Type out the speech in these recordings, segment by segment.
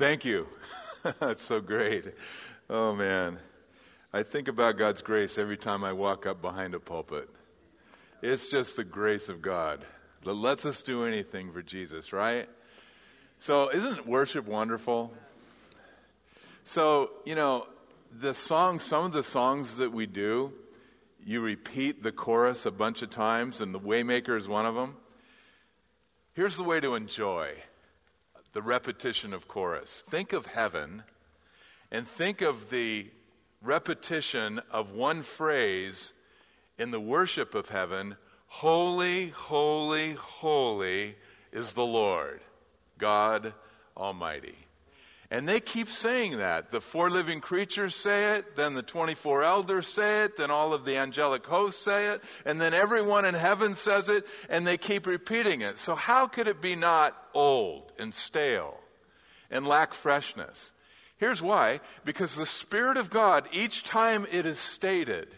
Thank you. That's so great. Oh, man. I think about God's grace every time I walk up behind a pulpit. It's just the grace of God that lets us do anything for Jesus, right? So, isn't worship wonderful? So, you know, the songs, some of the songs that we do, you repeat the chorus a bunch of times, and the Waymaker is one of them. Here's the way to enjoy the repetition of chorus think of heaven and think of the repetition of one phrase in the worship of heaven Holy, holy, holy is the Lord, God Almighty. And they keep saying that. The four living creatures say it, then the 24 elders say it, then all of the angelic hosts say it, and then everyone in heaven says it, and they keep repeating it. So, how could it be not old and stale and lack freshness? Here's why because the Spirit of God, each time it is stated,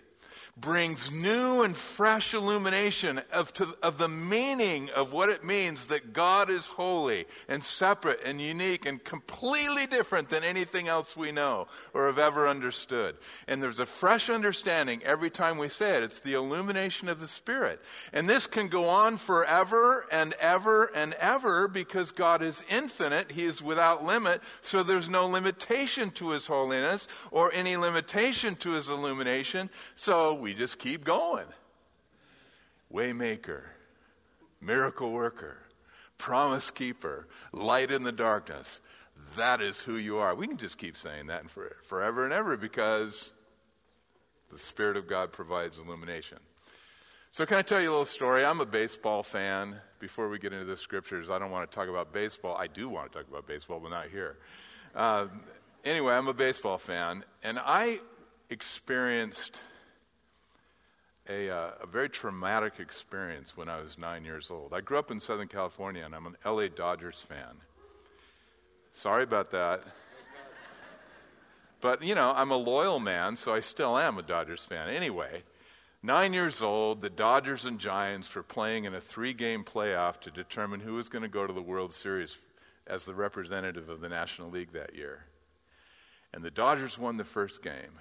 brings new and fresh illumination of, to, of the meaning of what it means that God is holy and separate and unique and completely different than anything else we know or have ever understood. And there's a fresh understanding every time we say it. It's the illumination of the Spirit. And this can go on forever and ever and ever because God is infinite. He is without limit. So there's no limitation to His holiness or any limitation to His illumination. So we just keep going. Waymaker, miracle worker, promise keeper, light in the darkness. That is who you are. We can just keep saying that for, forever and ever because the Spirit of God provides illumination. So, can I tell you a little story? I'm a baseball fan. Before we get into the scriptures, I don't want to talk about baseball. I do want to talk about baseball, but not here. Uh, anyway, I'm a baseball fan, and I experienced a, uh, a, very traumatic experience when I was nine years old. I grew up in Southern California, and I'm an LA Dodgers fan. Sorry about that. But, you know, I'm a loyal man, so I still am a Dodgers fan. Anyway, nine years old, the Dodgers and Giants were playing in a three game playoff to determine who was going to go to the World Series as the representative of the National League that year. And the Dodgers won the first game,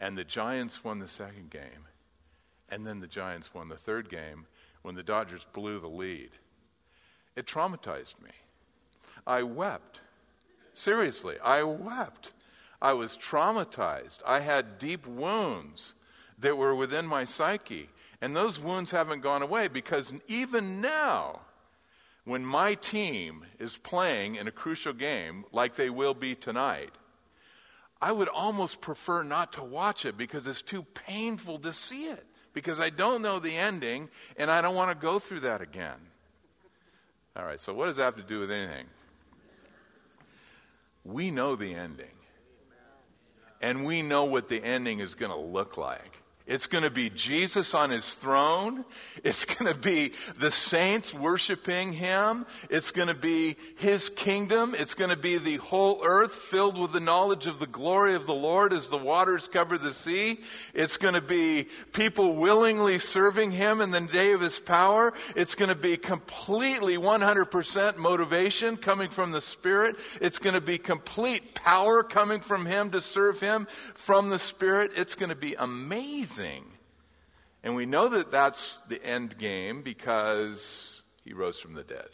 and the Giants won the second game and then the Giants won the third game when the Dodgers blew the lead. It traumatized me. I wept. Seriously, I wept. I was traumatized. I had deep wounds that were within my psyche. And those wounds haven't gone away because even now, when my team is playing in a crucial game like they will be tonight, I would almost prefer not to watch it because it's too painful to see it because I don't know the ending and I don't want to go through that again. All right, so what does that have to do with anything? We know the ending. And we know what the ending is going to look like. It's going to be Jesus on his throne. It's going to be the saints worshiping him. It's going to be his kingdom. It's going to be the whole earth filled with the knowledge of the glory of the Lord as the waters cover the sea. It's going to be people willingly serving him in the day of his power. It's going to be completely 100% motivation coming from the Spirit. It's going to be complete power coming from him to serve him from the Spirit. It's going to be amazing And we know that that's the end game because he rose from the dead.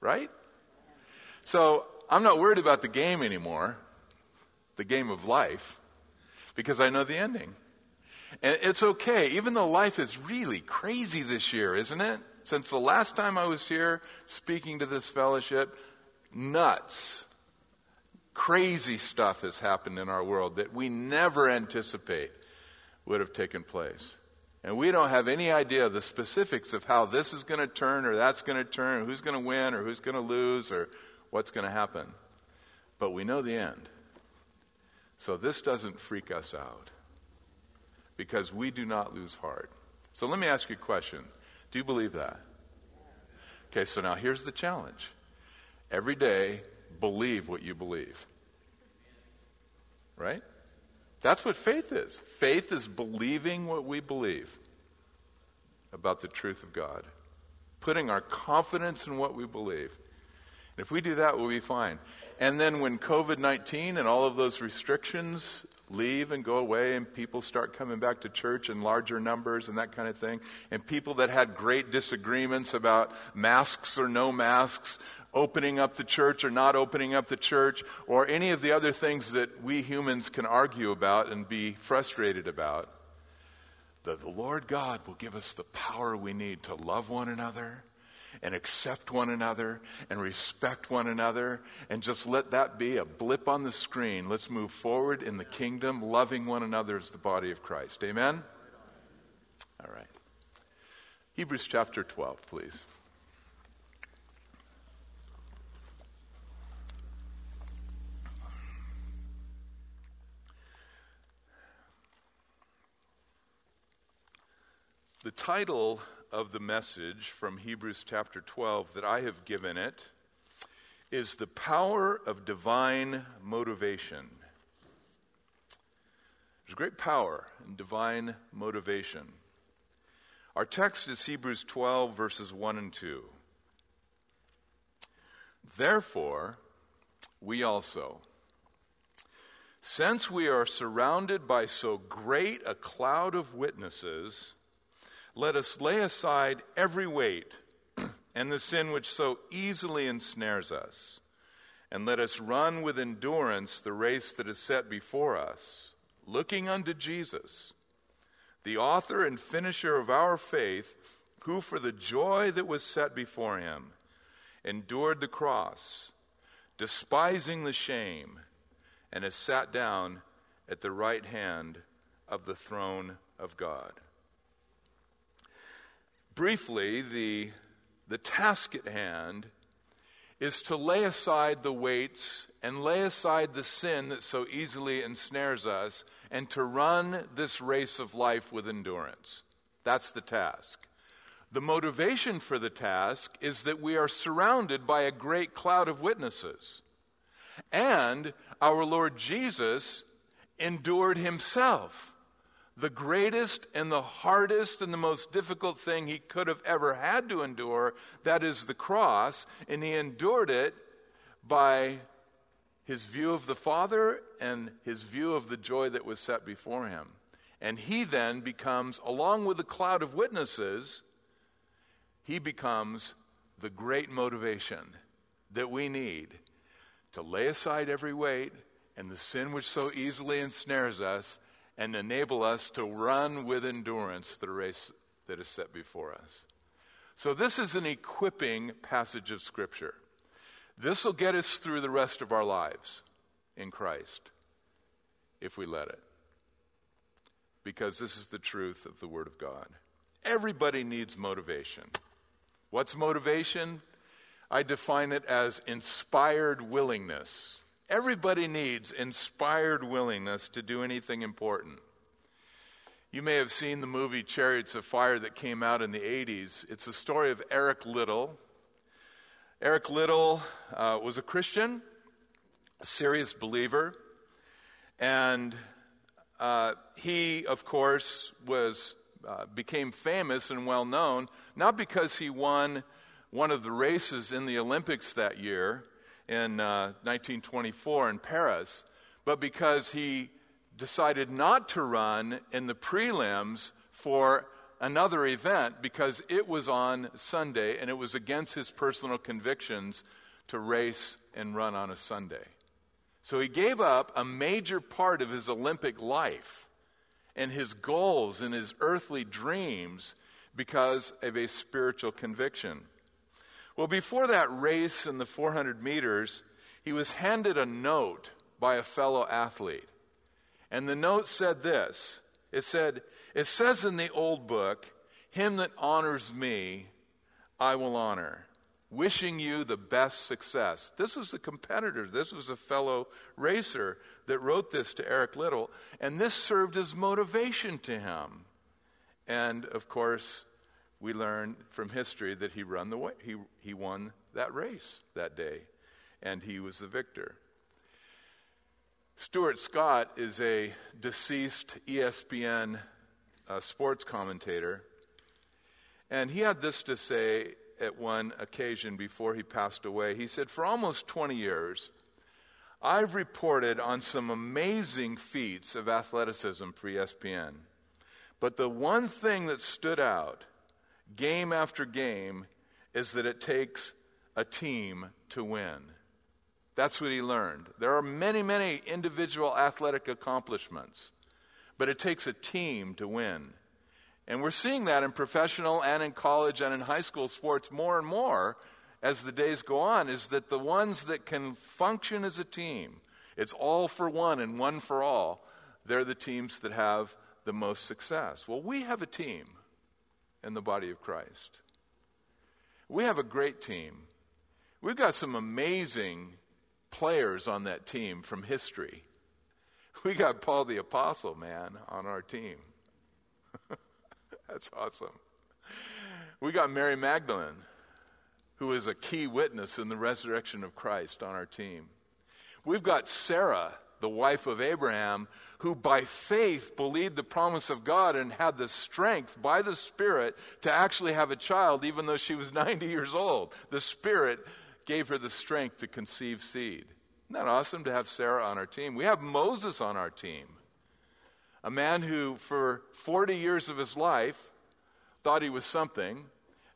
Right? So I'm not worried about the game anymore, the game of life, because I know the ending. And it's okay, even though life is really crazy this year, isn't it? Since the last time I was here speaking to this fellowship, nuts, crazy stuff has happened in our world that we never anticipate would have taken place. And we don't have any idea of the specifics of how this is going to turn or that's going to turn, who's going to win or who's going to lose or what's going to happen. But we know the end. So this doesn't freak us out because we do not lose heart. So let me ask you a question. Do you believe that? Okay, so now here's the challenge. Every day, believe what you believe. Right? That's what faith is. Faith is believing what we believe about the truth of God, putting our confidence in what we believe. And if we do that, we'll be fine. And then when COVID 19 and all of those restrictions leave and go away, and people start coming back to church in larger numbers and that kind of thing, and people that had great disagreements about masks or no masks, opening up the church or not opening up the church, or any of the other things that we humans can argue about and be frustrated about, that the Lord God will give us the power we need to love one another and accept one another and respect one another and just let that be a blip on the screen. Let's move forward in the kingdom, loving one another as the body of Christ. Amen? All right. Hebrews chapter 12, please. The title of the message from Hebrews chapter 12 that I have given it is the power of divine motivation. There's great power in divine motivation. Our text is Hebrews 12, verses 1 and 2. Therefore, we also, since we are surrounded by so great a cloud of witnesses, let us lay aside every weight and the sin which so easily ensnares us, and let us run with endurance the race that is set before us, looking unto Jesus, the author and finisher of our faith, who for the joy that was set before him endured the cross, despising the shame, and has sat down at the right hand of the throne of God. Briefly, the, the task at hand is to lay aside the weights and lay aside the sin that so easily ensnares us and to run this race of life with endurance. That's the task. The motivation for the task is that we are surrounded by a great cloud of witnesses. And our Lord Jesus endured himself the greatest and the hardest and the most difficult thing he could have ever had to endure that is the cross, and he endured it by his view of the Father and his view of the joy that was set before him. And he then becomes, along with the cloud of witnesses, he becomes the great motivation that we need to lay aside every weight and the sin which so easily ensnares us and enable us to run with endurance the race that is set before us. So, this is an equipping passage of Scripture. This will get us through the rest of our lives in Christ if we let it. Because this is the truth of the Word of God. Everybody needs motivation. What's motivation? I define it as inspired willingness. Everybody needs inspired willingness to do anything important. You may have seen the movie Chariots of Fire that came out in the 80s. It's a story of Eric Liddell. Eric Liddell uh, was a Christian, a serious believer, and uh, he, of course, was uh, became famous and well known not because he won one of the races in the Olympics that year, in uh, 1924 in Paris, but because he decided not to run in the prelims for another event because it was on Sunday and it was against his personal convictions to race and run on a Sunday. So he gave up a major part of his Olympic life and his goals and his earthly dreams because of a spiritual conviction. Well, before that race in the 400 meters, he was handed a note by a fellow athlete. And the note said this it said, It says in the old book, Him that honors me, I will honor. Wishing you the best success. This was a competitor. This was a fellow racer that wrote this to Eric Liddell, And this served as motivation to him. And of course, we learn from history that he, run the way, he, he won that race that day, and he was the victor. Stuart Scott is a deceased ESPN uh, sports commentator, and he had this to say at one occasion before he passed away. He said, For almost 20 years, I've reported on some amazing feats of athleticism for ESPN. But the one thing that stood out, game after game, is that it takes a team to win. That's what he learned. There are many, many individual athletic accomplishments, but it takes a team to win. And we're seeing that in professional and in college and in high school sports more and more as the days go on is that the ones that can function as a team, it's all for one and one for all, they're the teams that have the most success. Well, we have a team in the body of Christ. We have a great team. We've got some amazing players on that team from history. We got Paul the Apostle, man, on our team. That's awesome. We got Mary Magdalene, who is a key witness in the resurrection of Christ on our team. We've got Sarah, the wife of Abraham, who by faith believed the promise of God and had the strength by the Spirit to actually have a child, even though she was 90 years old. The Spirit gave her the strength to conceive seed. Isn't that awesome to have Sarah on our team? We have Moses on our team a man who, for 40 years of his life, thought he was something.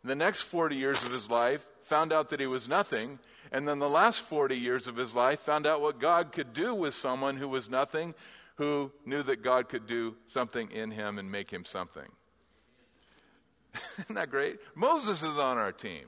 The next 40 years of his life found out that he was nothing. And then the last 40 years of his life found out what God could do with someone who was nothing, who knew that God could do something in him and make him something. Isn't that great? Moses is on our team.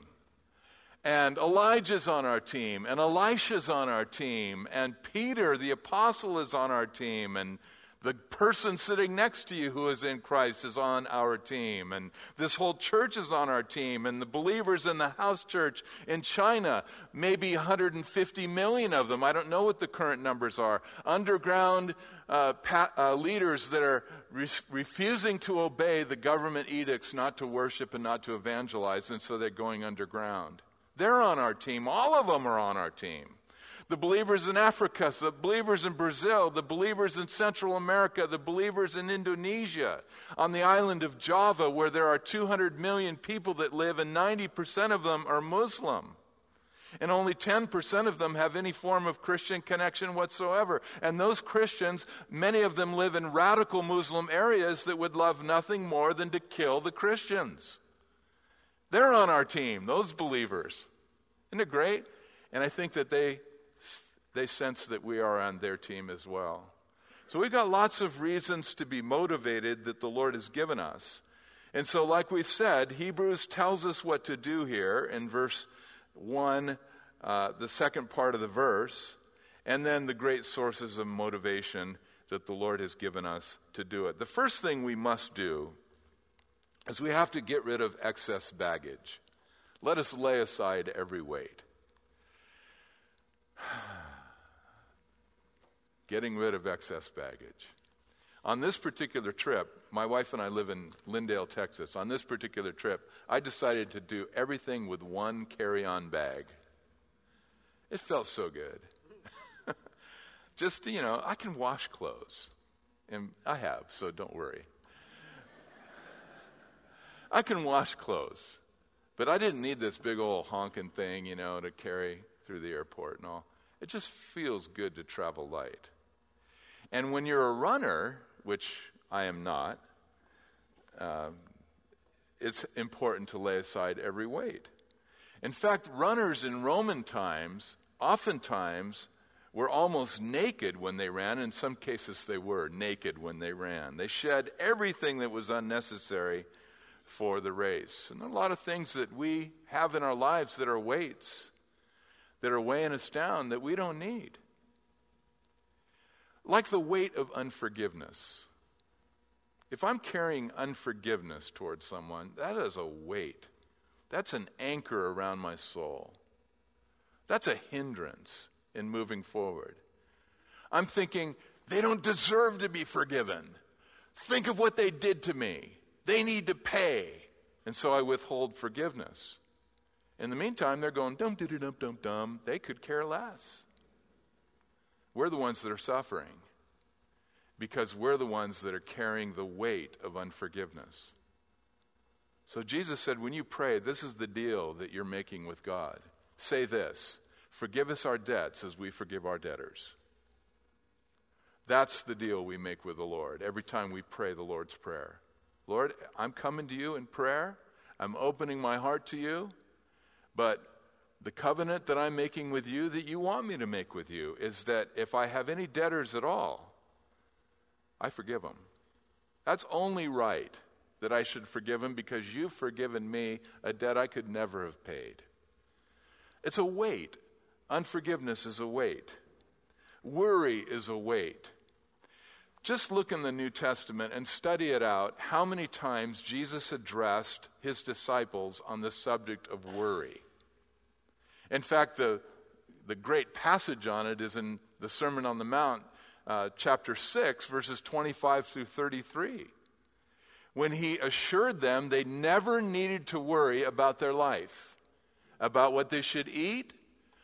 And Elijah's on our team. And Elisha's on our team. And Peter, the apostle, is on our team. And the person sitting next to you who is in Christ is on our team. And this whole church is on our team. And the believers in the house church in China, maybe 150 million of them. I don't know what the current numbers are. Underground uh, pa- uh, leaders that are re- refusing to obey the government edicts not to worship and not to evangelize. And so they're going underground. They're on our team. All of them are on our team the believers in Africa, the believers in Brazil, the believers in Central America, the believers in Indonesia, on the island of Java, where there are 200 million people that live, and 90% of them are Muslim. And only 10% of them have any form of Christian connection whatsoever. And those Christians, many of them live in radical Muslim areas that would love nothing more than to kill the Christians. They're on our team, those believers. Isn't it great? And I think that they they sense that we are on their team as well. So we've got lots of reasons to be motivated that the Lord has given us. And so, like we've said, Hebrews tells us what to do here in verse 1, uh, the second part of the verse, and then the great sources of motivation that the Lord has given us to do it. The first thing we must do is we have to get rid of excess baggage. Let us lay aside every weight. getting rid of excess baggage. On this particular trip, my wife and I live in Lindale, Texas. On this particular trip, I decided to do everything with one carry on bag. It felt so good. Just, you know, I can wash clothes. And I have, so don't worry. I can wash clothes. But I didn't need this big old honking thing, you know, to carry through the airport and all. It just feels good to travel light. And when you're a runner, which I am not, uh, it's important to lay aside every weight. In fact, runners in Roman times oftentimes were almost naked when they ran. In some cases, they were naked when they ran. They shed everything that was unnecessary for the race. And there are a lot of things that we have in our lives that are weights that are weighing us down that we don't need. Like the weight of unforgiveness. If I'm carrying unforgiveness towards someone, that is a weight. That's an anchor around my soul. That's a hindrance in moving forward. I'm thinking, they don't deserve to be forgiven. Think of what they did to me. They need to pay. And so I withhold forgiveness. In the meantime, they're going, dum, dum, dum, dum, dum. They could care less. We're the ones that are suffering because we're the ones that are carrying the weight of unforgiveness. So Jesus said, when you pray, this is the deal that you're making with God. Say this Forgive us our debts as we forgive our debtors. That's the deal we make with the Lord every time we pray the Lord's Prayer. Lord, I'm coming to you in prayer. I'm opening my heart to you. But the covenant that I'm making with you, that you want me to make with you, is that if I have any debtors at all, I forgive them. That's only right that I should forgive them because you've forgiven me a debt I could never have paid. It's a weight. Unforgiveness is a weight. Worry is a weight. Just look in the New Testament and study it out how many times Jesus addressed his disciples on the subject of worry. In fact, the, the great passage on it is in the Sermon on the Mount, uh, chapter 6, verses 25 through 33, when he assured them they never needed to worry about their life, about what they should eat,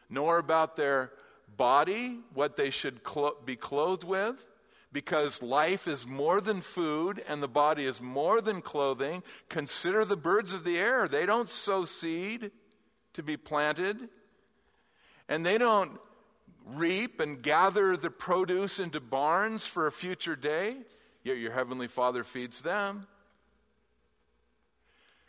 nor about their body, what they should clo- be clothed with because life is more than food and the body is more than clothing. Consider the birds of the air. They don't sow seed to be planted, and they don't reap and gather the produce into barns for a future day, yet your heavenly Father feeds them.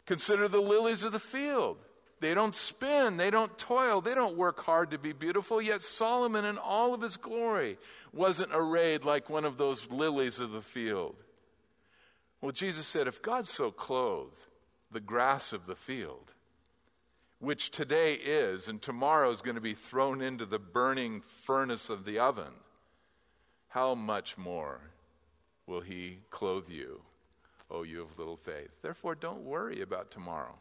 Consider the lilies of the field. They don't spin, they don't toil, they don't work hard to be beautiful. Yet Solomon, in all of his glory, wasn't arrayed like one of those lilies of the field. Well, Jesus said, if God so clothed the grass of the field, which today is and tomorrow is going to be thrown into the burning furnace of the oven, how much more will He clothe you, O you of little faith? Therefore, don't worry about tomorrow.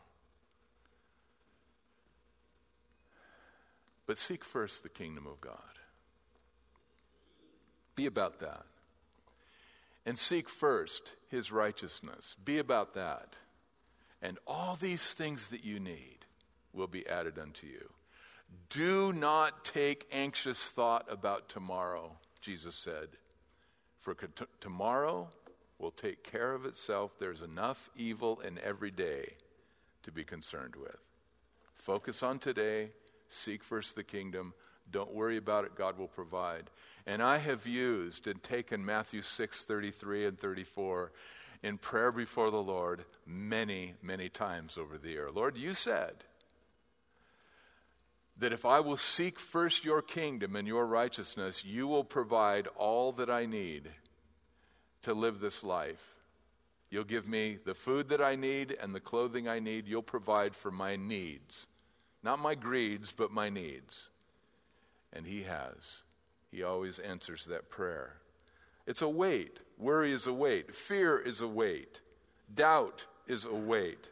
But seek first the kingdom of God. Be about that. And seek first his righteousness. Be about that. And all these things that you need will be added unto you. Do not take anxious thought about tomorrow, Jesus said. For t- tomorrow will take care of itself. There's enough evil in every day to be concerned with. Focus on today Seek first the kingdom. Don't worry about it. God will provide. And I have used and taken Matthew 6 33 and 34 in prayer before the Lord many, many times over the year. Lord, you said that if I will seek first your kingdom and your righteousness, you will provide all that I need to live this life. You'll give me the food that I need and the clothing I need. You'll provide for my needs. Not my greeds, but my needs. And He has. He always answers that prayer. It's a weight. Worry is a weight. Fear is a weight. Doubt is a weight.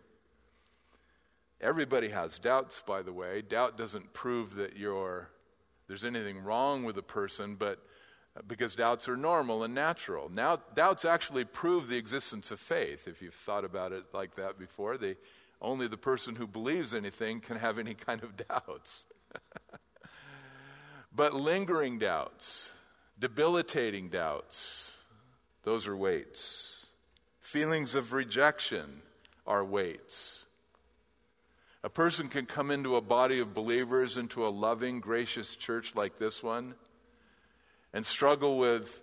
Everybody has doubts, by the way. Doubt doesn't prove that you're, there's anything wrong with a person, but uh, because doubts are normal and natural. Now, doubts actually prove the existence of faith. If you've thought about it like that before, they only the person who believes anything can have any kind of doubts. but lingering doubts, debilitating doubts, those are weights. Feelings of rejection are weights. A person can come into a body of believers, into a loving, gracious church like this one, and struggle with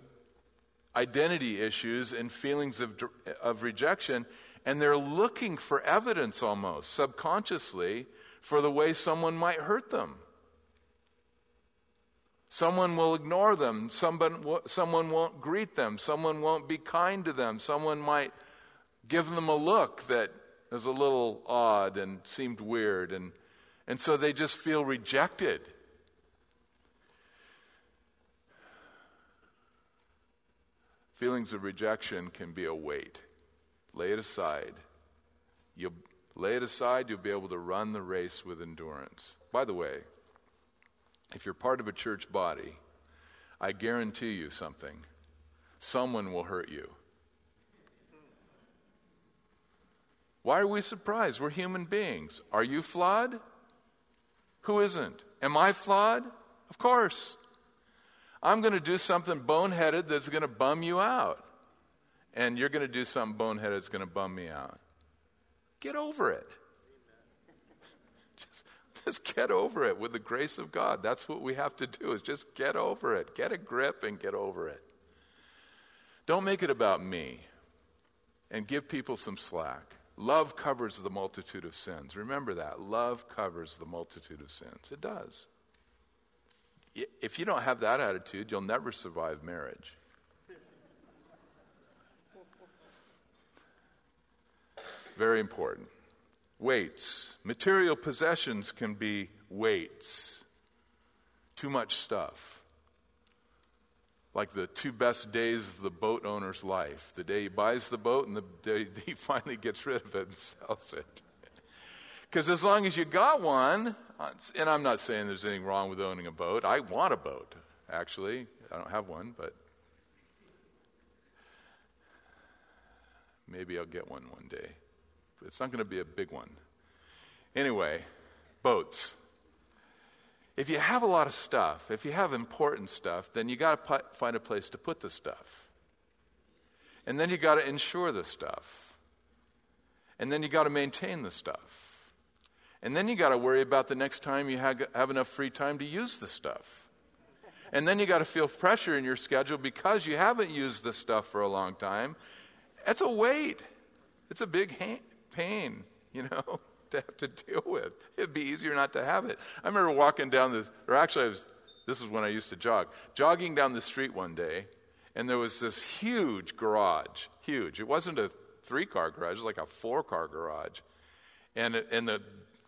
identity issues and feelings of, of rejection and they're looking for evidence almost subconsciously for the way someone might hurt them. Someone will ignore them. Someone, someone won't greet them. Someone won't be kind to them. Someone might give them a look that is a little odd and seemed weird. And, and so they just feel rejected. Feelings of rejection can be a weight. Lay it aside. You'll lay it aside, you'll be able to run the race with endurance. By the way, if you're part of a church body, I guarantee you something. Someone will hurt you. Why are we surprised? We're human beings. Are you flawed? Who isn't? Am I flawed? Of course. I'm going to do something boneheaded that's going to bum you out and you're going to do something boneheaded that's going to bum me out. Get over it. Just, just get over it with the grace of God. That's what we have to do is just get over it. Get a grip and get over it. Don't make it about me and give people some slack. Love covers the multitude of sins. Remember that. Love covers the multitude of sins. It does. If you don't have that attitude, you'll never survive marriage. Very important. Weights. Material possessions can be weights. Too much stuff like the two best days of the boat owner's life the day he buys the boat and the day he finally gets rid of it and sells it. Because as long as you got one, and I'm not saying there's anything wrong with owning a boat, I want a boat, actually. I don't have one, but maybe I'll get one one day. It's not going to be a big one. Anyway, boats if you have a lot of stuff, if you have important stuff, then you got to find a place to put the stuff. And then you got to insure the stuff. And then you got to maintain the stuff. And then you got to worry about the next time you have, have enough free time to use the stuff. And then you got to feel pressure in your schedule because you haven't used the stuff for a long time. It's a weight. It's a big ha- pain, you know to have to deal with. It'd be easier not to have it. I remember walking down this, or actually, was, this is when I used to jog, jogging down the street one day, and there was this huge garage, huge. It wasn't a three car garage, it was like a four car garage. And, it, and the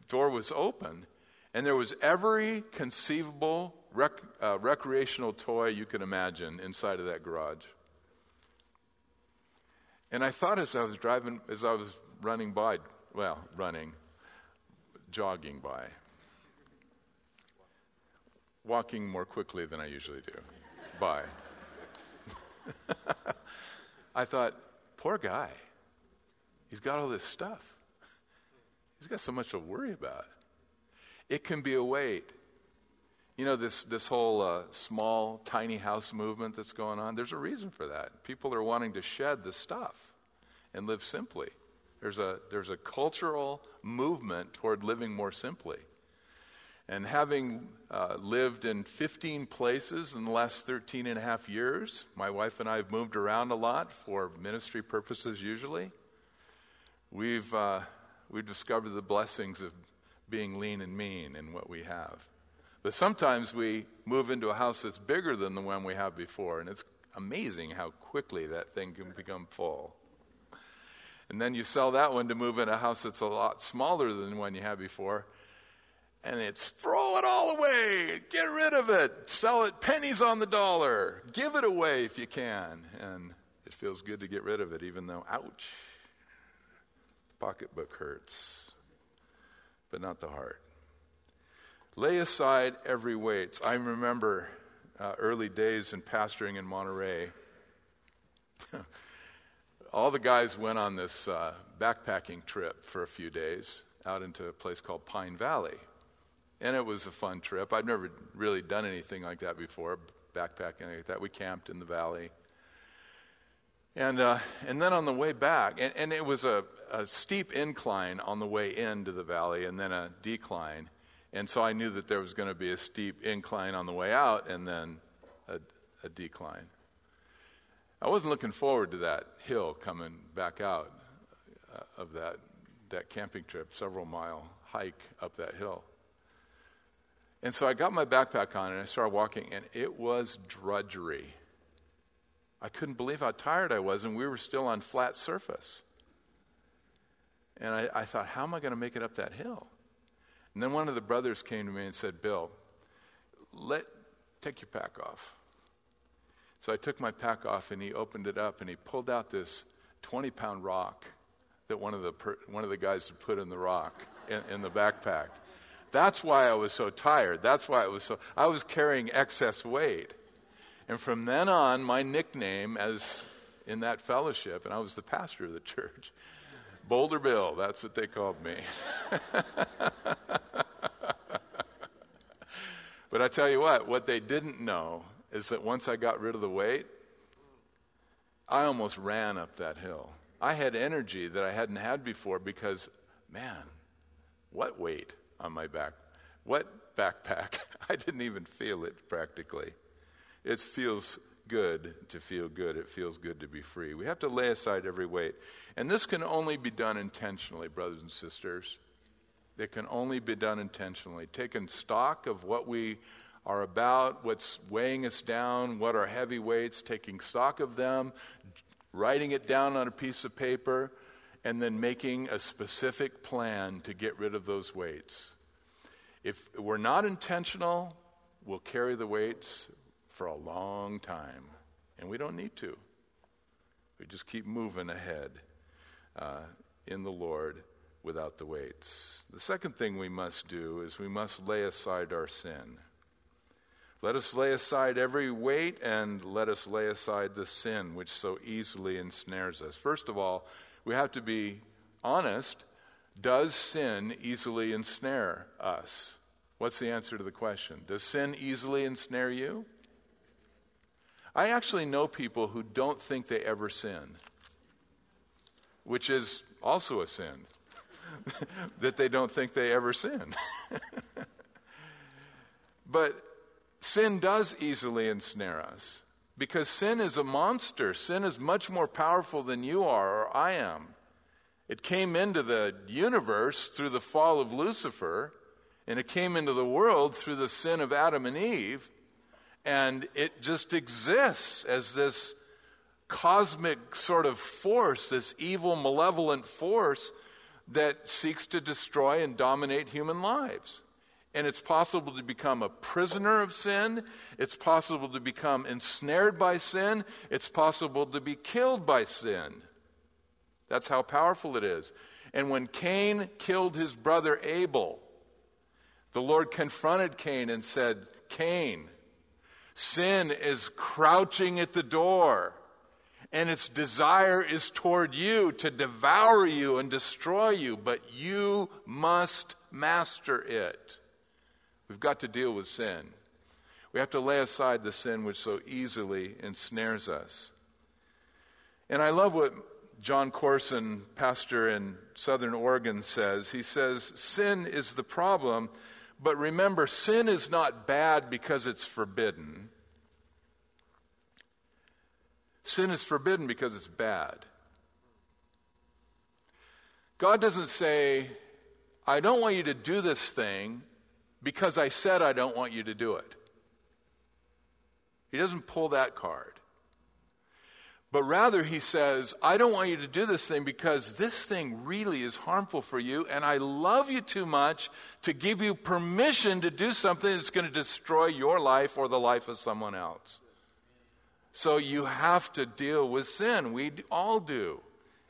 door was open, and there was every conceivable rec, uh, recreational toy you could imagine inside of that garage. And I thought as I was driving, as I was running by, well, running, jogging by, walking more quickly than I usually do by. I thought, poor guy. He's got all this stuff. He's got so much to worry about. It can be a weight. You know, this, this whole uh, small, tiny house movement that's going on, there's a reason for that. People are wanting to shed the stuff and live simply. There's a, there's a cultural movement toward living more simply. And having uh, lived in 15 places in the last 13 and a half years, my wife and I have moved around a lot for ministry purposes usually. We've, uh, we've discovered the blessings of being lean and mean in what we have. But sometimes we move into a house that's bigger than the one we have before, and it's amazing how quickly that thing can become full. And then you sell that one to move in a house that's a lot smaller than the one you had before. And it's throw it all away, get rid of it, sell it pennies on the dollar, give it away if you can. And it feels good to get rid of it, even though, ouch, the pocketbook hurts, but not the heart. Lay aside every weight. I remember uh, early days in pastoring in Monterey. all the guys went on this uh, backpacking trip for a few days out into a place called Pine Valley. And it was a fun trip. I'd never really done anything like that before, backpacking like that. We camped in the valley. And, uh, and then on the way back, and, and it was a, a steep incline on the way into the valley and then a decline. And so I knew that there was going to be a steep incline on the way out and then a, a decline. I wasn't looking forward to that hill coming back out uh, of that, that camping trip, several mile hike up that hill. And so I got my backpack on and I started walking, and it was drudgery. I couldn't believe how tired I was, and we were still on flat surface. And I, I thought, how am I going to make it up that hill? And then one of the brothers came to me and said, Bill, let take your pack off. So I took my pack off and he opened it up and he pulled out this 20 pound rock that one of the, per, one of the guys had put in the rock in, in the backpack. That's why I was so tired. That's why I was so, I was carrying excess weight. And from then on, my nickname as in that fellowship, and I was the pastor of the church, Boulder Bill, that's what they called me. but I tell you what, what they didn't know is that once I got rid of the weight, I almost ran up that hill. I had energy that I hadn't had before because man, what weight on my back? What backpack? I didn't even feel it practically. It feels good to feel good. It feels good to be free. We have to lay aside every weight. And this can only be done intentionally, brothers and sisters. It can only be done intentionally. Taking stock of what we are about, what's weighing us down, what are heavy weights, taking stock of them, writing it down on a piece of paper, and then making a specific plan to get rid of those weights. If we're not intentional, we'll carry the weights for a long time, and we don't need to. We just keep moving ahead uh, in the Lord without the weights. The second thing we must do is we must lay aside our sin. Let us lay aside every weight and let us lay aside the sin which so easily ensnares us. First of all, we have to be honest. Does sin easily ensnare us? What's the answer to the question? Does sin easily ensnare you? I actually know people who don't think they ever sin, which is also a sin, that they don't think they ever sin. but sin does easily ensnare us because sin is a monster. Sin is much more powerful than you are or I am. It came into the universe through the fall of Lucifer, and it came into the world through the sin of Adam and Eve. And it just exists as this cosmic sort of force, this evil, malevolent force that seeks to destroy and dominate human lives. And it's possible to become a prisoner of sin. It's possible to become ensnared by sin. It's possible to be killed by sin. That's how powerful it is. And when Cain killed his brother Abel, the Lord confronted Cain and said, Cain, Sin is crouching at the door, and its desire is toward you to devour you and destroy you, but you must master it. We've got to deal with sin. We have to lay aside the sin which so easily ensnares us. And I love what Jon Courson, pastor in Southern Oregon, says. He says, Sin is the problem but remember, sin is not bad because it's forbidden. Sin is forbidden because it's bad. God doesn't say, I don't want you to do this thing because I said I don't want you to do it. He doesn't pull that card. But rather, he says, I don't want you to do this thing because this thing really is harmful for you, and I love you too much to give you permission to do something that's going to destroy your life or the life of someone else. So you have to deal with sin. We all do.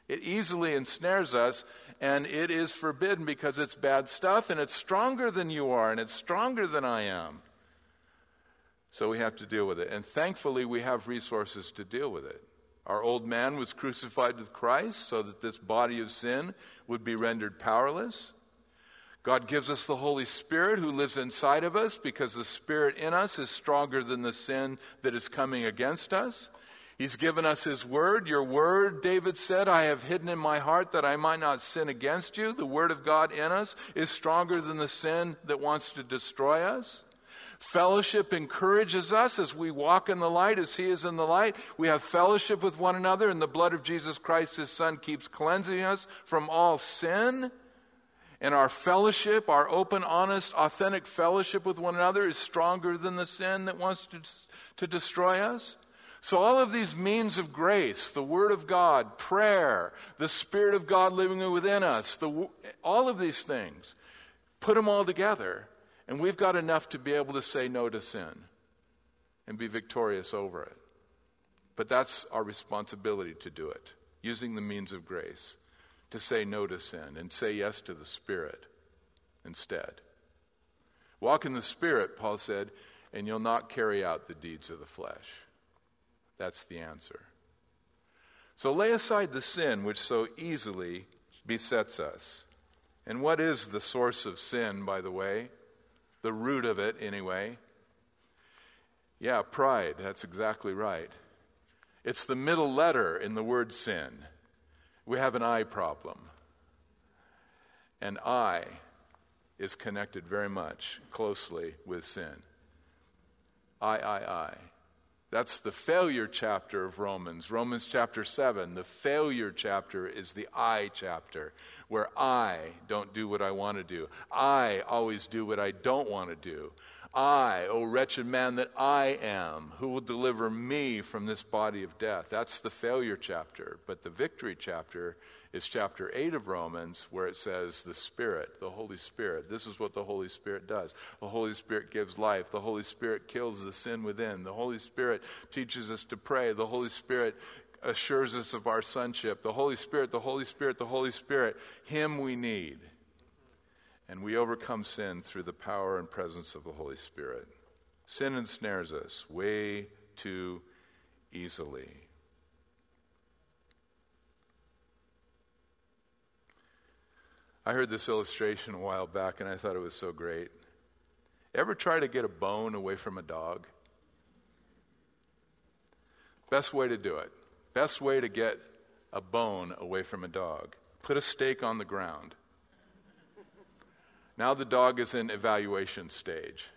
It easily ensnares us, and it is forbidden because it's bad stuff, and it's stronger than you are, and it's stronger than I am. So we have to deal with it. And thankfully, we have resources to deal with it. Our old man was crucified with Christ so that this body of sin would be rendered powerless. God gives us the Holy Spirit who lives inside of us because the Spirit in us is stronger than the sin that is coming against us. He's given us His Word. Your Word, David said, I have hidden in my heart that I might not sin against you. The Word of God in us is stronger than the sin that wants to destroy us. Fellowship encourages us as we walk in the light, as He is in the light. We have fellowship with one another, and the blood of Jesus Christ, His Son, keeps cleansing us from all sin. And our fellowship, our open, honest, authentic fellowship with one another is stronger than the sin that wants to, to destroy us. So, all of these means of grace, the Word of God, prayer, the Spirit of God living within us, the, all of these things, put them all together and we've got enough to be able to say no to sin and be victorious over it. But that's our responsibility to do it, using the means of grace to say no to sin and say yes to the Spirit instead. Walk in the Spirit, Paul said, and you'll not carry out the deeds of the flesh. That's the answer. So lay aside the sin which so easily besets us. And what is the source of sin, by the way? the root of it anyway. Yeah, pride, that's exactly right. It's the middle letter in the word sin. We have an I problem. And I is connected very much closely with sin. I, I, I. That's the failure chapter of Romans. Romans chapter 7, the failure chapter is the I chapter, where I don't do what I want to do. I always do what I don't want to do. I, O wretched man that I am, who will deliver me from this body of death? That's the failure chapter. But the victory chapter is chapter 8 of Romans, where it says, the Spirit, the Holy Spirit. This is what the Holy Spirit does. The Holy Spirit gives life. The Holy Spirit kills the sin within. The Holy Spirit teaches us to pray. The Holy Spirit assures us of our sonship. The Holy Spirit, the Holy Spirit, the Holy Spirit. Him we need. And we overcome sin through the power and presence of the Holy Spirit. Sin ensnares us way too easily. I heard this illustration a while back and I thought it was so great. Ever try to get a bone away from a dog? Best way to do it. Best way to get a bone away from a dog. Put a steak on the ground. Now the dog is in evaluation stage.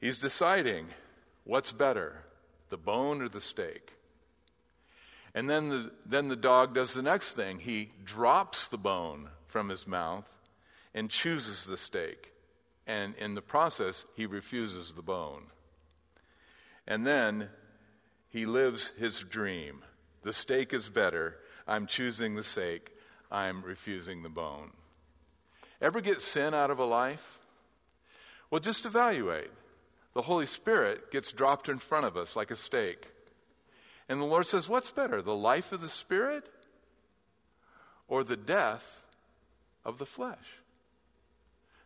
He's deciding what's better, the bone or the steak. And then the, then the dog does the next thing. He drops the bone from his mouth and chooses the steak. And in the process, he refuses the bone. And then he lives his dream. The steak is better. I'm choosing the steak. I'm refusing the bone. Ever get sin out of a life? Well, just evaluate. The Holy Spirit gets dropped in front of us like a steak. And the Lord says, What's better, the life of the Spirit or the death of the flesh?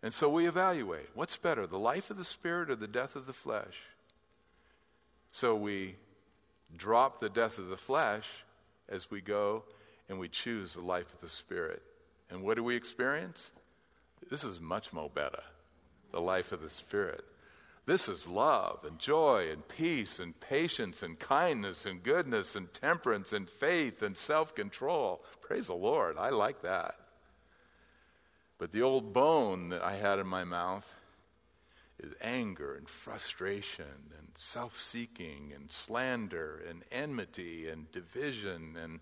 And so we evaluate what's better, the life of the Spirit or the death of the flesh? So we drop the death of the flesh as we go and we choose the life of the Spirit. And what do we experience? This is much more better, the life of the Spirit. This is love and joy and peace and patience and kindness and goodness and temperance and faith and self control. Praise the Lord. I like that. But the old bone that I had in my mouth is anger and frustration and self seeking and slander and enmity and division and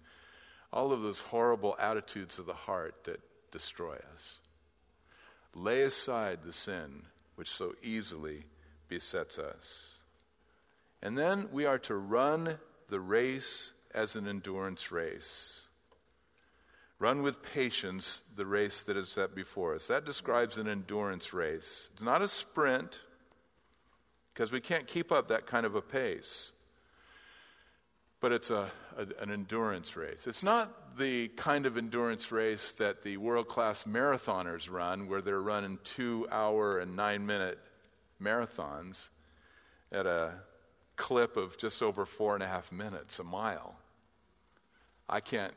all of those horrible attitudes of the heart that destroy us. Lay aside the sin which so easily besets us. And then we are to run the race as an endurance race. Run with patience the race that is set before us. That describes an endurance race. It's not a sprint, because we can't keep up that kind of a pace but it's a, a, an endurance race. It's not the kind of endurance race that the world class marathoners run, where they're running two hour and nine minute marathons at a clip of just over four and a half minutes a mile. I can't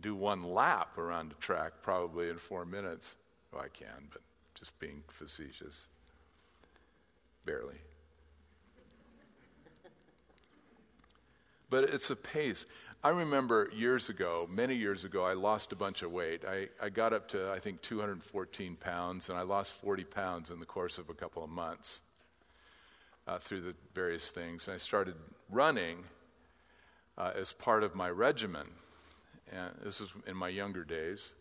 do one lap around a track probably in four minutes. Well, I can, but just being facetious. Barely. but it's a pace. I remember years ago, many years ago, I lost a bunch of weight. I, I got up to, I think, 214 pounds, and I lost 40 pounds in the course of a couple of months uh, through the various things. And I started running uh, as part of my regimen. And this was in my younger days.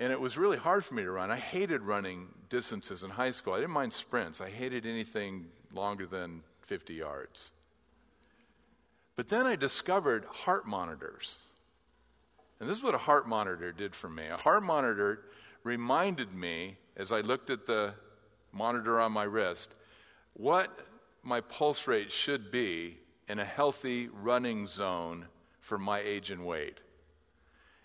And it was really hard for me to run. I hated running distances in high school. I didn't mind sprints. I hated anything longer than 50 yards. But then I discovered heart monitors. And this is what a heart monitor did for me. A heart monitor reminded me, as I looked at the monitor on my wrist, what my pulse rate should be in a healthy running zone for my age and weight.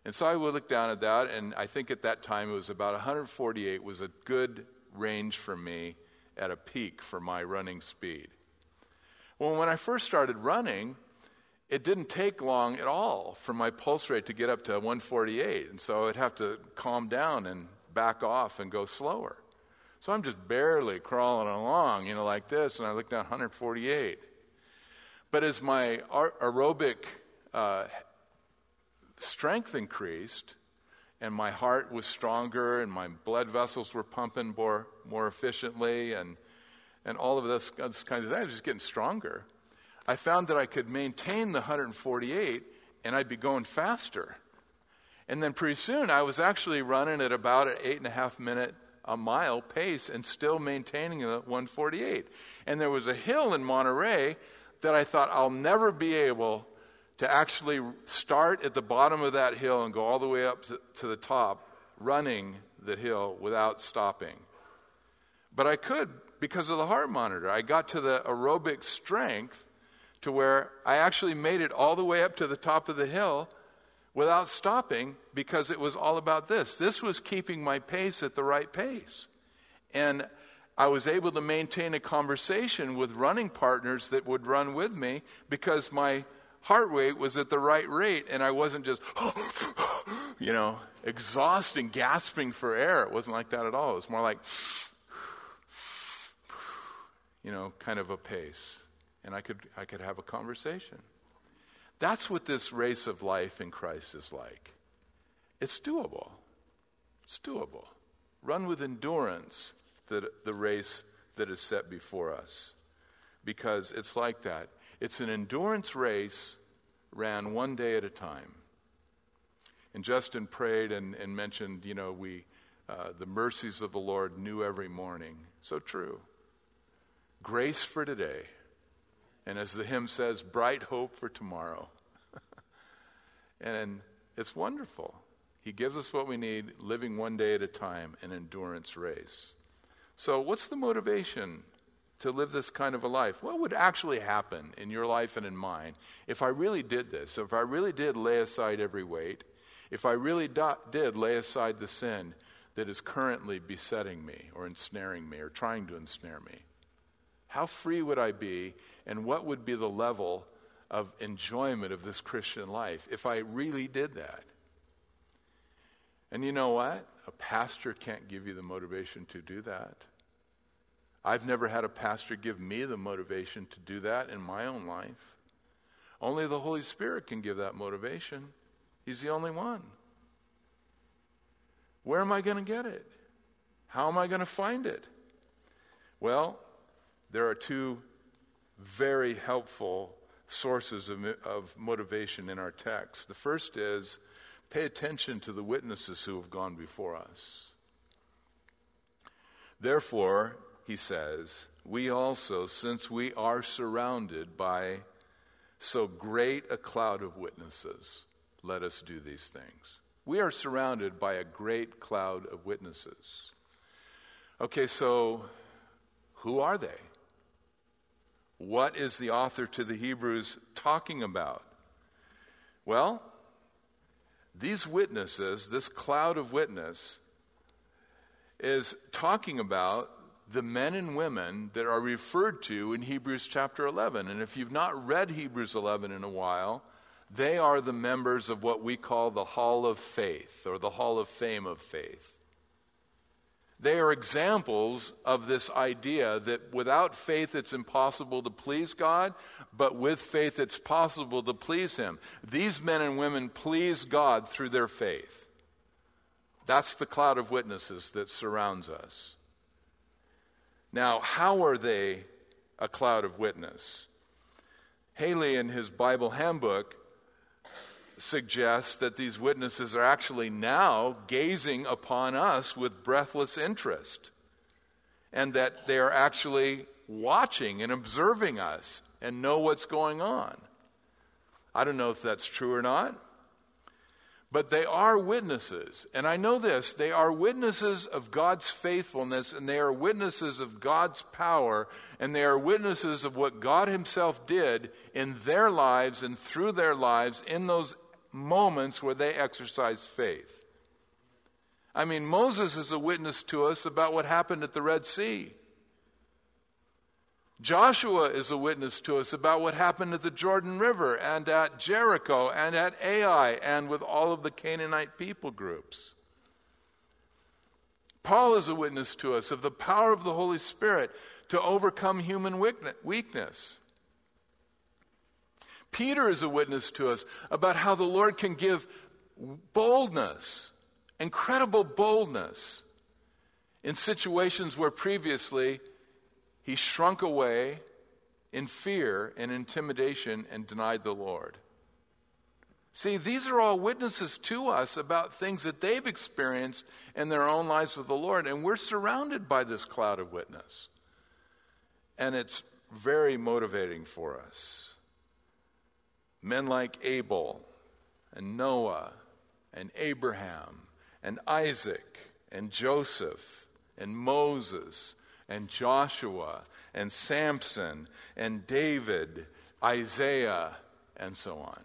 And so I would look down at that, and I think at that time it was about 148 was a good range for me at a peak for my running speed. Well, when I first started running, it didn't take long at all for my pulse rate to get up to 148. And so I'd have to calm down and back off and go slower. So I'm just barely crawling along, you know, like this, and I look down 148. But as my aerobic uh, strength increased, and my heart was stronger, and my blood vessels were pumping more, more efficiently, and, and all of this, this kind of thing. I was just getting stronger. I found that I could maintain the 148 and I'd be going faster. And then pretty soon I was actually running at about an eight and a half minute a mile pace and still maintaining the 148. And there was a hill in Monterey that I thought I'll never be able to actually start at the bottom of that hill and go all the way up to, the top, running the hill without stopping. But I could because of the heart monitor. I got to the aerobic strength to where I actually made it all the way up to the top of the hill without stopping because it was all about this. This was keeping my pace at the right pace. And I was able to maintain a conversation with running partners that would run with me because my heart rate was at the right rate and I wasn't just, you know, exhausting, gasping for air. It wasn't like that at all. It was more like, you know, kind of a pace and I could, I could have a conversation. That's what this race of life in Christ is like. It's doable. It's doable. Run with endurance the, the race that is set before us. Because it's like that. It's an endurance race ran one day at a time. And Justin prayed and, and mentioned, you know, we, uh, the mercies of the Lord new every morning. So true. Grace for today and as the hymn says, bright hope for tomorrow. and it's wonderful. He gives us what we need, living one day at a time, an endurance race. So, what's the motivation to live this kind of a life? What would actually happen in your life and in mine if I really did this? If I really did lay aside every weight, if I really do- did lay aside the sin that is currently besetting me or ensnaring me or trying to ensnare me? How free would I be, and what would be the level of enjoyment of this Christian life if I really did that? And you know what? A pastor can't give you the motivation to do that. I've never had a pastor give me the motivation to do that in my own life. Only the Holy Spirit can give that motivation. He's the only one. Where am I going to get it? How am I going to find it? Well, there are two very helpful sources of, of motivation in our text. The first is pay attention to the witnesses who have gone before us. Therefore, he says, we also, since we are surrounded by so great a cloud of witnesses, let us do these things. We are surrounded by a great cloud of witnesses. Okay, so who are they? What is the author to the Hebrews talking about? Well, these witnesses, this cloud of witness, is talking about the men and women that are referred to in Hebrews chapter 11. And if you've not read Hebrews 11 in a while, they are the members of what we call the Hall of Faith or the Hall of Fame of Faith. They are examples of this idea that without faith it's impossible to please God, but with faith it's possible to please Him. These men and women please God through their faith. That's the cloud of witnesses that surrounds us. Now, how are they a cloud of witness? Halley, in his Bible handbook, suggests that these witnesses are actually now gazing upon us with breathless interest, and that they are actually watching and observing us and know what's going on. I don't know if that's true or not, but they are witnesses. And I know this they are witnesses of God's faithfulness, and they are witnesses of God's power, and they are witnesses of what God Himself did in their lives and through their lives in those moments where they exercise faith. I mean, Moses is a witness to us about what happened at the Red Sea. Joshua is a witness to us about what happened at the Jordan River and at Jericho and at Ai and with all of the Canaanite people groups. Paul is a witness to us of the power of the Holy Spirit to overcome human weakness. Peter is a witness to us about how the Lord can give boldness incredible boldness in situations where previously he shrunk away in fear and intimidation and denied the Lord. See, these are all witnesses to us about things that they've experienced in their own lives with the Lord, and we're surrounded by this cloud of witness. And it's very motivating for us. Men like Abel and Noah and Abraham and Isaac and Joseph and Moses and Joshua and Samson and David, Isaiah, and so on.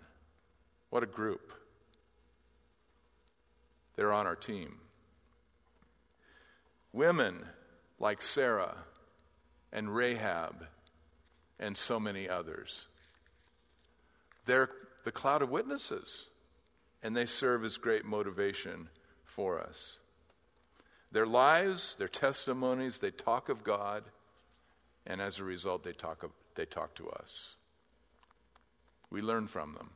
What a group. They're on our team. Women like Sarah and Rahab and so many others. They're the cloud of witnesses, and they serve as great motivation for us. Their lives, their testimonies, they talk of God, and as a result, they talk, of, they talk to us. We learn from them.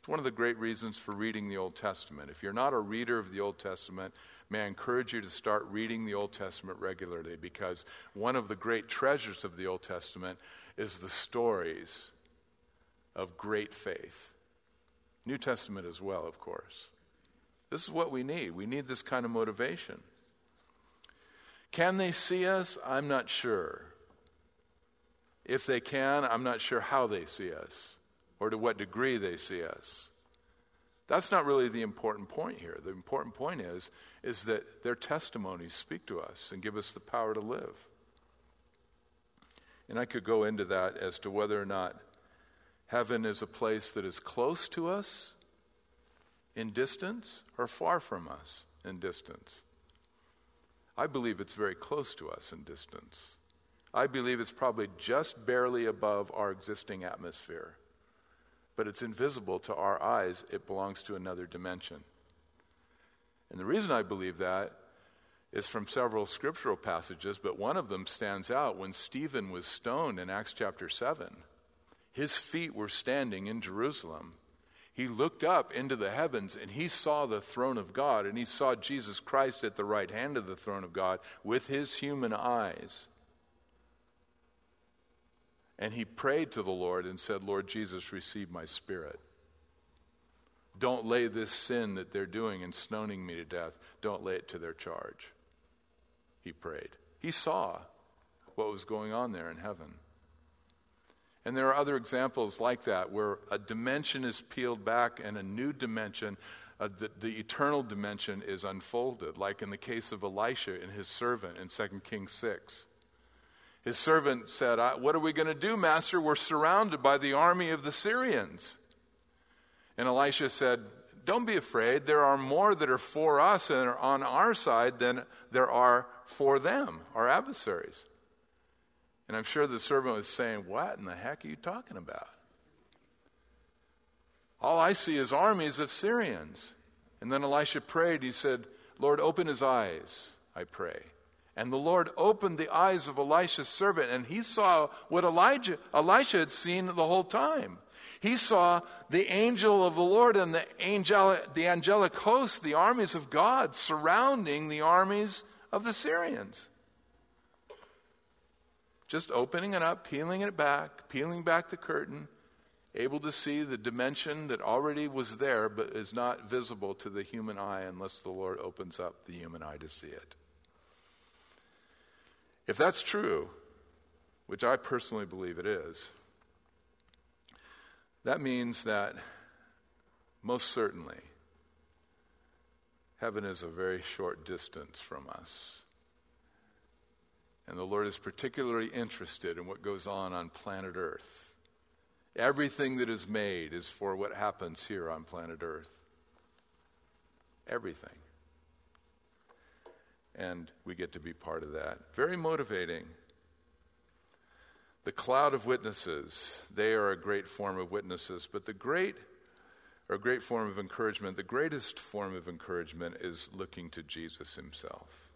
It's one of the great reasons for reading the Old Testament. If you're not a reader of the Old Testament, may I encourage you to start reading the Old Testament regularly because one of the great treasures of the Old Testament is the stories of great faith. New Testament as well, of course. This is what we need. We need this kind of motivation. Can they see us? I'm not sure. If they can, I'm not sure how they see us or to what degree they see us. That's not really the important point here. The important point is, is that their testimonies speak to us and give us the power to live. And I could go into that as to whether or not heaven is a place that is close to us in distance or far from us in distance. I believe it's very close to us in distance. I believe it's probably just barely above our existing atmosphere but it's invisible to our eyes. It belongs to another dimension. And the reason I believe that is from several scriptural passages, but one of them stands out when Stephen was stoned in Acts chapter 7. His feet were standing in Jerusalem. He looked up into the heavens and he saw the throne of God and he saw Jesus Christ at the right hand of the throne of God with his human eyes. And he prayed to the Lord and said, Lord Jesus, receive my spirit. Don't lay this sin that they're doing and stoning me to death, don't lay it to their charge. He prayed. He saw what was going on there in heaven. And there are other examples like that where a dimension is peeled back and a new dimension, uh, the, the, eternal dimension, is unfolded, like in the case of Elisha and his servant in 2 Kings 6. His servant said, What are we going to do, Master? We're surrounded by the army of the Syrians. And Elisha said, Don't be afraid. There are more that are for us and are on our side than there are for them, our adversaries. And I'm sure the servant was saying, What in the heck are you talking about? All I see is armies of Syrians. And then Elisha prayed. He said, Lord, open his eyes, I pray. And the Lord opened the eyes of Elisha's servant, and he saw what Elijah, Elisha had seen the whole time. He saw the angel of the Lord and the angelic, the angelic host, the armies of God, surrounding the armies of the Syrians. Just opening it up, peeling it back, peeling back the curtain, able to see the dimension that already was there but is not visible to the human eye unless the Lord opens up the human eye to see it. If that's true, which I personally believe it is, that means that most certainly heaven is a very short distance from us. And the Lord is particularly interested in what goes on on planet Earth. Everything that is made is for what happens here on planet Earth. Everything and we get to be part of that. Very motivating. The cloud of witnesses, they are a great form of witnesses, but the great or a great form of encouragement, the greatest form of encouragement is looking to Jesus himself.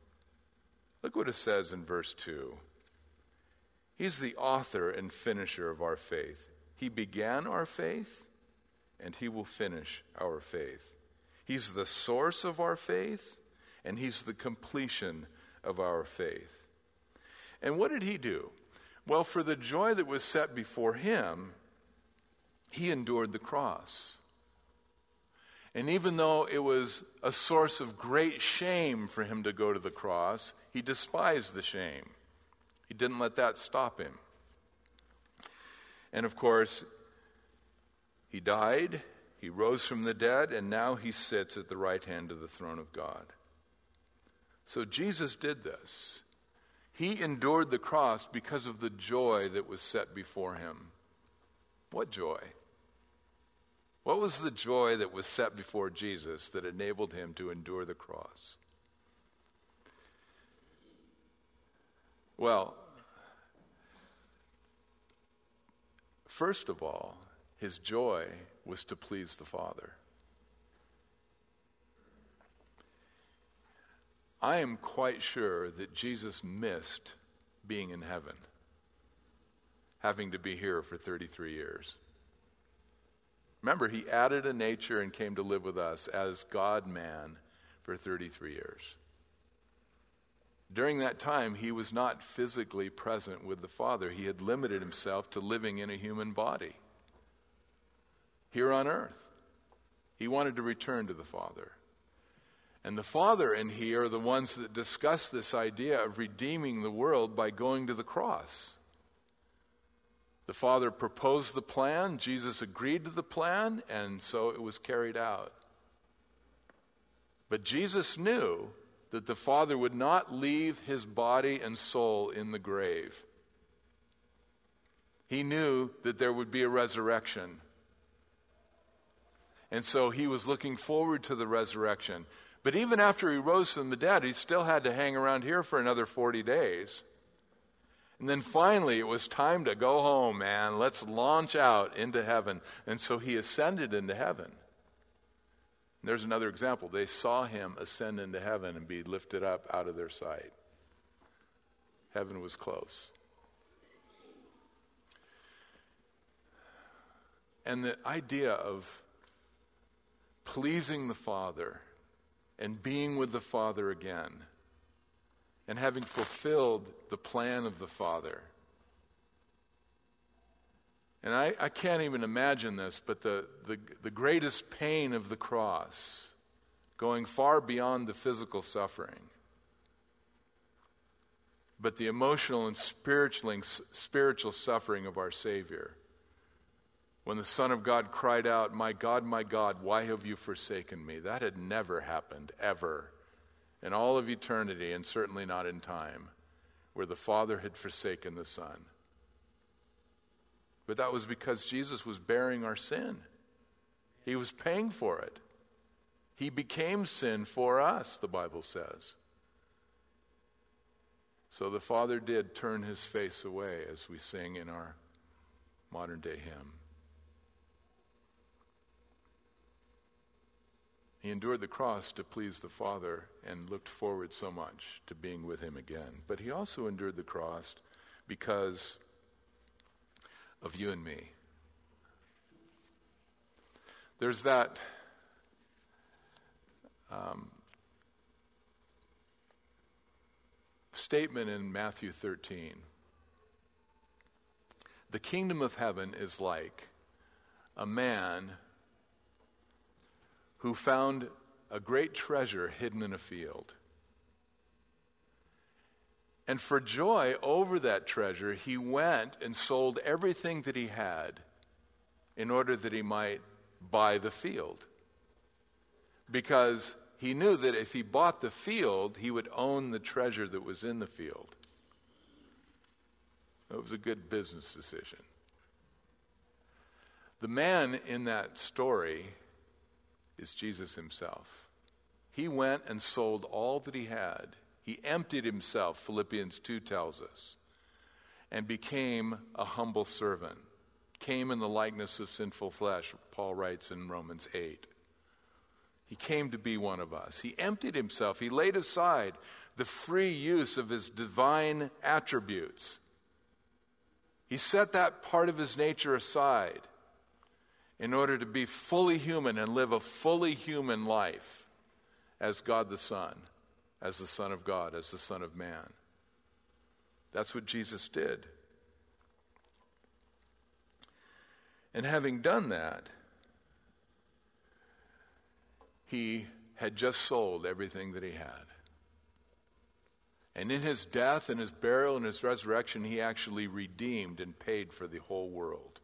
Look what it says in verse 2. He's the author and finisher of our faith. He began our faith, and he will finish our faith. He's the source of our faith, and He's the completion of our faith. And what did He do? Well, for the joy that was set before Him, He endured the cross. And even though it was a source of great shame for him to go to the cross, he despised the shame. He didn't let that stop him. And of course, he died, he rose from the dead, and now he sits at the right hand of the throne of God. So Jesus did this. He endured the cross because of the joy that was set before him. What joy? What was the joy that was set before Jesus that enabled him to endure the cross? Well, first of all, his joy was to please the Father. I am quite sure that Jesus missed being in heaven, having to be here for 33 years. Remember, he added a nature and came to live with us as God man for 33 years. During that time, he was not physically present with the Father. He had limited himself to living in a human body here on earth. He wanted to return to the Father. And the Father and he are the ones that discuss this idea of redeeming the world by going to the cross. The Father proposed the plan, Jesus agreed to the plan, and so it was carried out. But Jesus knew that the Father would not leave his body and soul in the grave. He knew that there would be a resurrection. And so he was looking forward to the resurrection. But even after he rose from the dead, he still had to hang around here for another 40 days. And then finally, it was time to go home, man. Let's launch out into heaven. And so he ascended into heaven. And there's another example. They saw him ascend into heaven and be lifted up out of their sight. Heaven was close. And the idea of pleasing the Father and being with the Father again and having fulfilled the plan of the Father. And I, I can't even imagine this, but the, the, the greatest pain of the cross, going far beyond the physical suffering, but the emotional and spiritual, spiritual suffering of our Savior. When the Son of God cried out, My God, my God, why have you forsaken me? That had never happened, ever in all of eternity, and certainly not in time, where the Father had forsaken the Son. But that was because Jesus was bearing our sin, He was paying for it. He became sin for us, the Bible says. So the Father did turn his face away, as we sing in our modern day hymn. He endured the cross to please the Father and looked forward so much to being with Him again. But He also endured the cross because of you and me. There's that um, statement in Matthew 13 The kingdom of heaven is like a man who found a great treasure hidden in a field. And for joy over that treasure, he went and sold everything that he had in order that he might buy the field. Because he knew that if he bought the field, he would own the treasure that was in the field. It was a good business decision. The man in that story is Jesus himself. He went and sold all that he had. He emptied himself, Philippians 2 tells us, and became a humble servant. Came in the likeness of sinful flesh, Paul writes in Romans 8. He came to be one of us. He emptied himself. He laid aside the free use of his divine attributes. He set that part of his nature aside in order to be fully human and live a fully human life as God the Son, as the Son of God, as the Son of Man. That's what Jesus did. And having done that, he had just sold everything that he had. And in his death and his burial and his resurrection, he actually redeemed and paid for the whole world.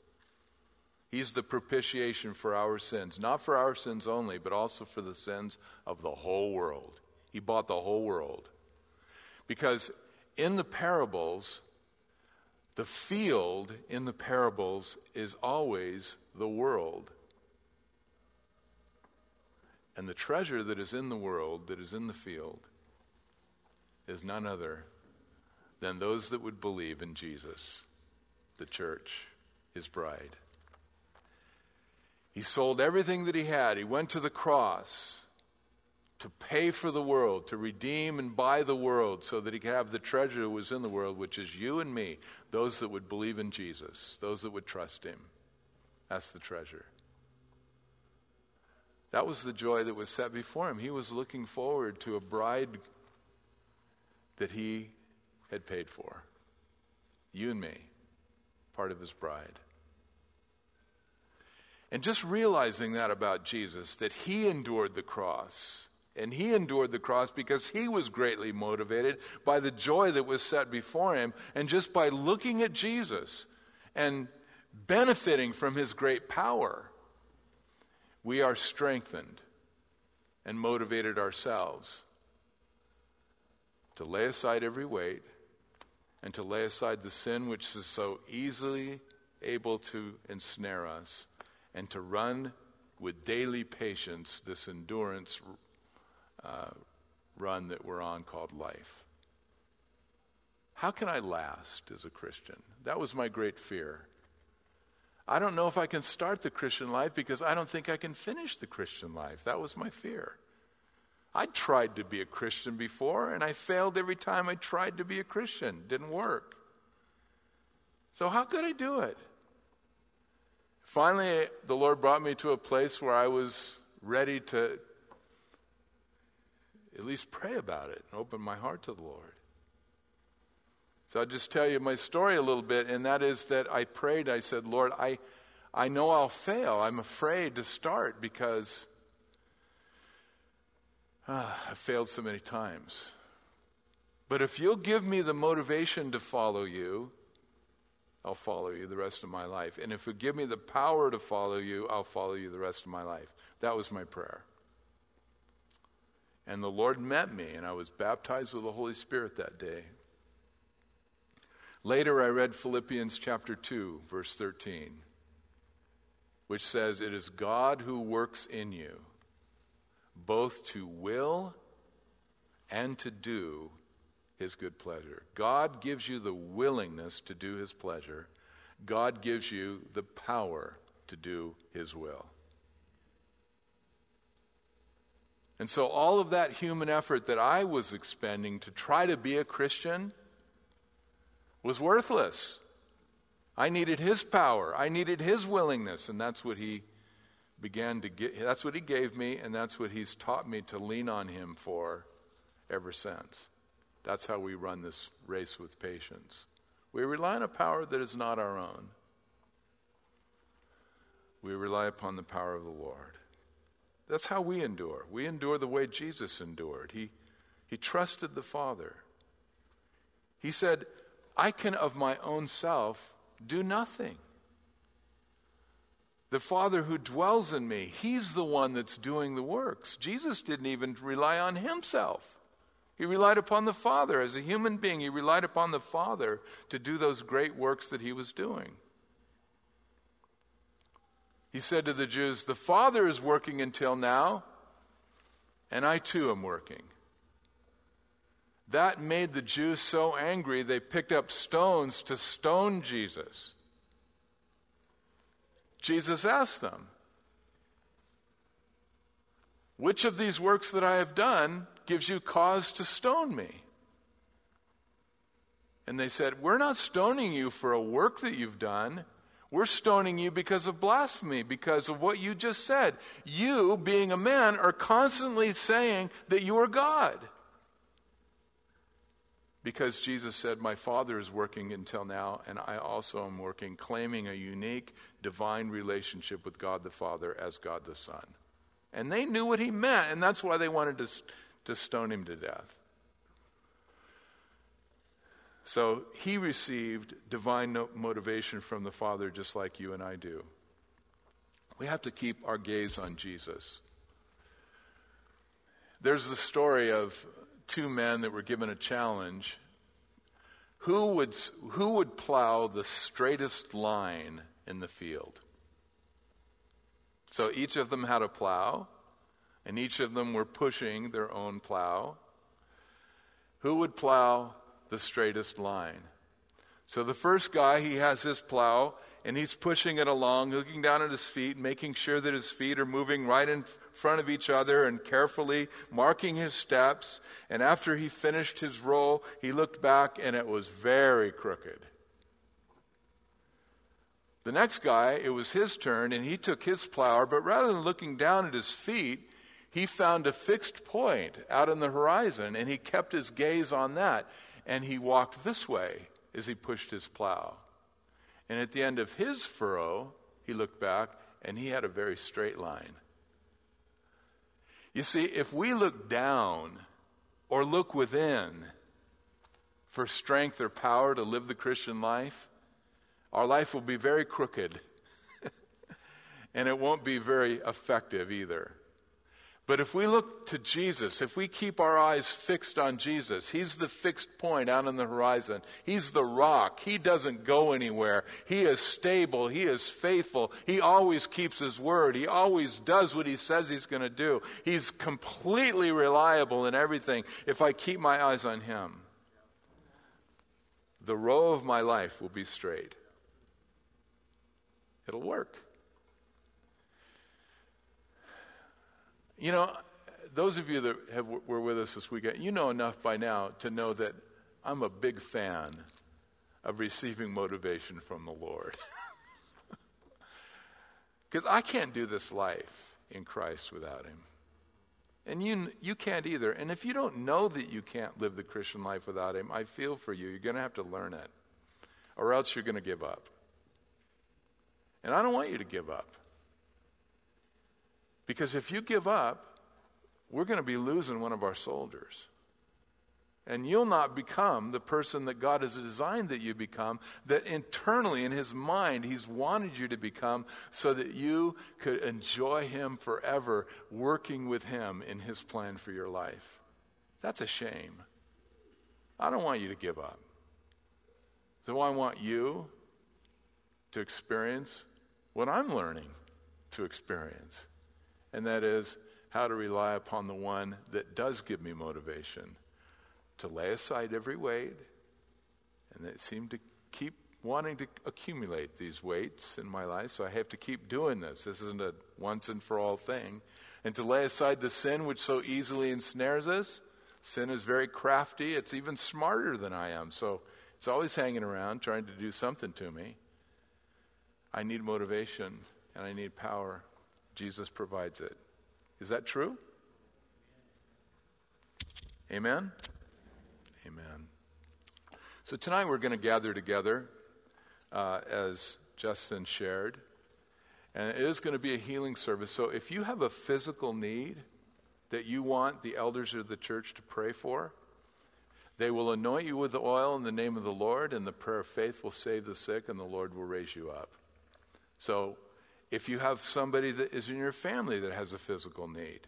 He's the propitiation for our sins, not for our sins only, but also for the sins of the whole world. He bought the whole world. Because in the parables, the field in the parables is always the world. And the treasure that is in the world, that is in the field, is none other than those that would believe in Jesus, the church, his bride. He sold everything that he had. He went to the cross to pay for the world, to redeem and buy the world so that he could have the treasure that was in the world, which is you and me, those that would believe in Jesus, those that would trust him. That's the treasure. That was the joy that was set before him. He was looking forward to a bride that he had paid for. You and me, part of his bride. And just realizing that about Jesus, that he endured the cross. And he endured the cross because he was greatly motivated by the joy that was set before him. And just by looking at Jesus and benefiting from his great power, we are strengthened and motivated ourselves to lay aside every weight and to lay aside the sin which is so easily able to ensnare us and to run with daily patience this endurance uh, run that we're on called life. How can I last as a Christian? That was my great fear. I don't know if I can start the Christian life because I don't think I can finish the Christian life. That was my fear. I tried to be a Christian before, and I failed every time I tried to be a Christian. Didn't work. So, how could I do it? Finally, the Lord brought me to a place where I was ready to at least pray about it and open my heart to the Lord. So I'll just tell you my story a little bit, and that is that I prayed. I said, Lord, I, I know I'll fail. I'm afraid to start because Ah, I've failed so many times. But if you'll give me the motivation to follow you, I'll follow you the rest of my life. And if you give me the power to follow you, I'll follow you the rest of my life. That was my prayer. And the Lord met me, and I was baptized with the Holy Spirit that day. Later, I read Philippians chapter 2, verse 13, which says, It is God who works in you both to will and to do his good pleasure. God gives you the willingness to do his pleasure, God gives you the power to do his will. And so, all of that human effort that I was expending to try to be a Christian was worthless. I needed his power, I needed his willingness, and that's what he began to get, that's what he gave me, and that's what he's taught me to lean on him for ever since. That's how we run this race with patience. We rely on a power that is not our own. We rely upon the power of the Lord. That's how we endure. We endure the way Jesus endured. He, he trusted the Father. He said, I can of my own self do nothing. The Father who dwells in me, He's the one that's doing the works. Jesus didn't even rely on Himself. He relied upon the Father. As a human being, He relied upon the Father to do those great works that He was doing. He said to the Jews, The Father is working until now, and I too am working. That made the Jews so angry they picked up stones to stone Jesus. Jesus asked them, Which of these works that I have done gives you cause to stone me? And they said, We're not stoning you for a work that you've done. We're stoning you because of blasphemy, because of what you just said. You, being a man, are constantly saying that you are God. Because Jesus said, My Father is working until now, and I also am working, claiming a unique divine relationship with God the Father as God the Son. And they knew what he meant, and that's why they wanted to, to stone him to death. So he received divine motivation from the Father just like you and I do. We have to keep our gaze on Jesus. There's the story of two men that were given a challenge. Who would, who would plow the straightest line in the field? So each of them had a plow, and each of them were pushing their own plow. Who would plow the straightest line. So the first guy, he has his plow and he's pushing it along, looking down at his feet, making sure that his feet are moving right in front of each other and carefully marking his steps. And after he finished his roll, he looked back and it was very crooked. The next guy, it was his turn and he took his plow, but rather than looking down at his feet, he found a fixed point out in the horizon and he kept his gaze on that and he walked this way as he pushed his plow. And at the end of his furrow, he looked back and he had a very straight line. You see, if we look down or look within for strength or power to live the Christian life, our life will be very crooked. and it won't be very effective either. But if we look to Jesus, if we keep our eyes fixed on Jesus, He's the fixed point out on the horizon. He's the rock. He doesn't go anywhere. He is stable. He is faithful. He always keeps His word. He always does what He says He's going to do. He's completely reliable in everything if I keep my eyes on Him. The row of my life will be straight. It'll work. You know, those of you that have, were with us this weekend, you know enough by now to know that I'm a big fan of receiving motivation from the Lord. Because I can't do this life in Christ without Him. And you, you can't either. And if you don't know that you can't live the Christian life without Him, I feel for you. You're going to have to learn it, or else you're going to give up. And I don't want you to give up. Because if you give up, we're going to be losing one of our soldiers. And you'll not become the person that God has designed that you become, that internally in His mind He's wanted you to become, so that you could enjoy Him forever, working with Him in His plan for your life. That's a shame. I don't want you to give up. So I want you to experience what I'm learning to experience and that is how to rely upon the one that does give me motivation to lay aside every weight, and that seem to keep wanting to accumulate these weights in my life, so I have to keep doing this. This isn't a once and for all thing. And to lay aside the sin which so easily ensnares us. Sin is very crafty, it's even smarter than I am, so it's always hanging around trying to do something to me. I need motivation and I need power. Jesus provides it. Is that true? Amen? Amen. So tonight we're going to gather together uh, as Justin shared. And it is going to be a healing service. So if you have a physical need that you want the elders of the church to pray for, they will anoint you with the oil in the name of the Lord, and the prayer of faith will save the sick, and the Lord will raise you up. So if you have somebody that is in your family that has a physical need.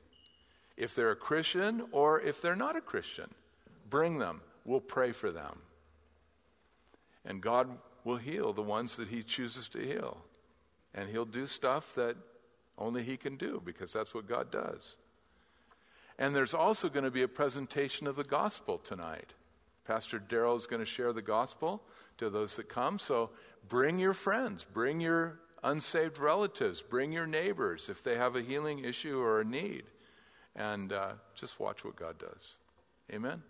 If they're a Christian or if they're not a Christian, bring them. We'll pray for them. And God will heal the ones that He chooses to heal. And He'll do stuff that only He can do because that's what God does. And there's also going to be a presentation of the gospel tonight. Pastor Daryl is going to share the gospel to those that come. So bring your friends, bring your unsaved relatives, bring your neighbors if they have a healing issue or a need, and uh, just watch what God does. Amen.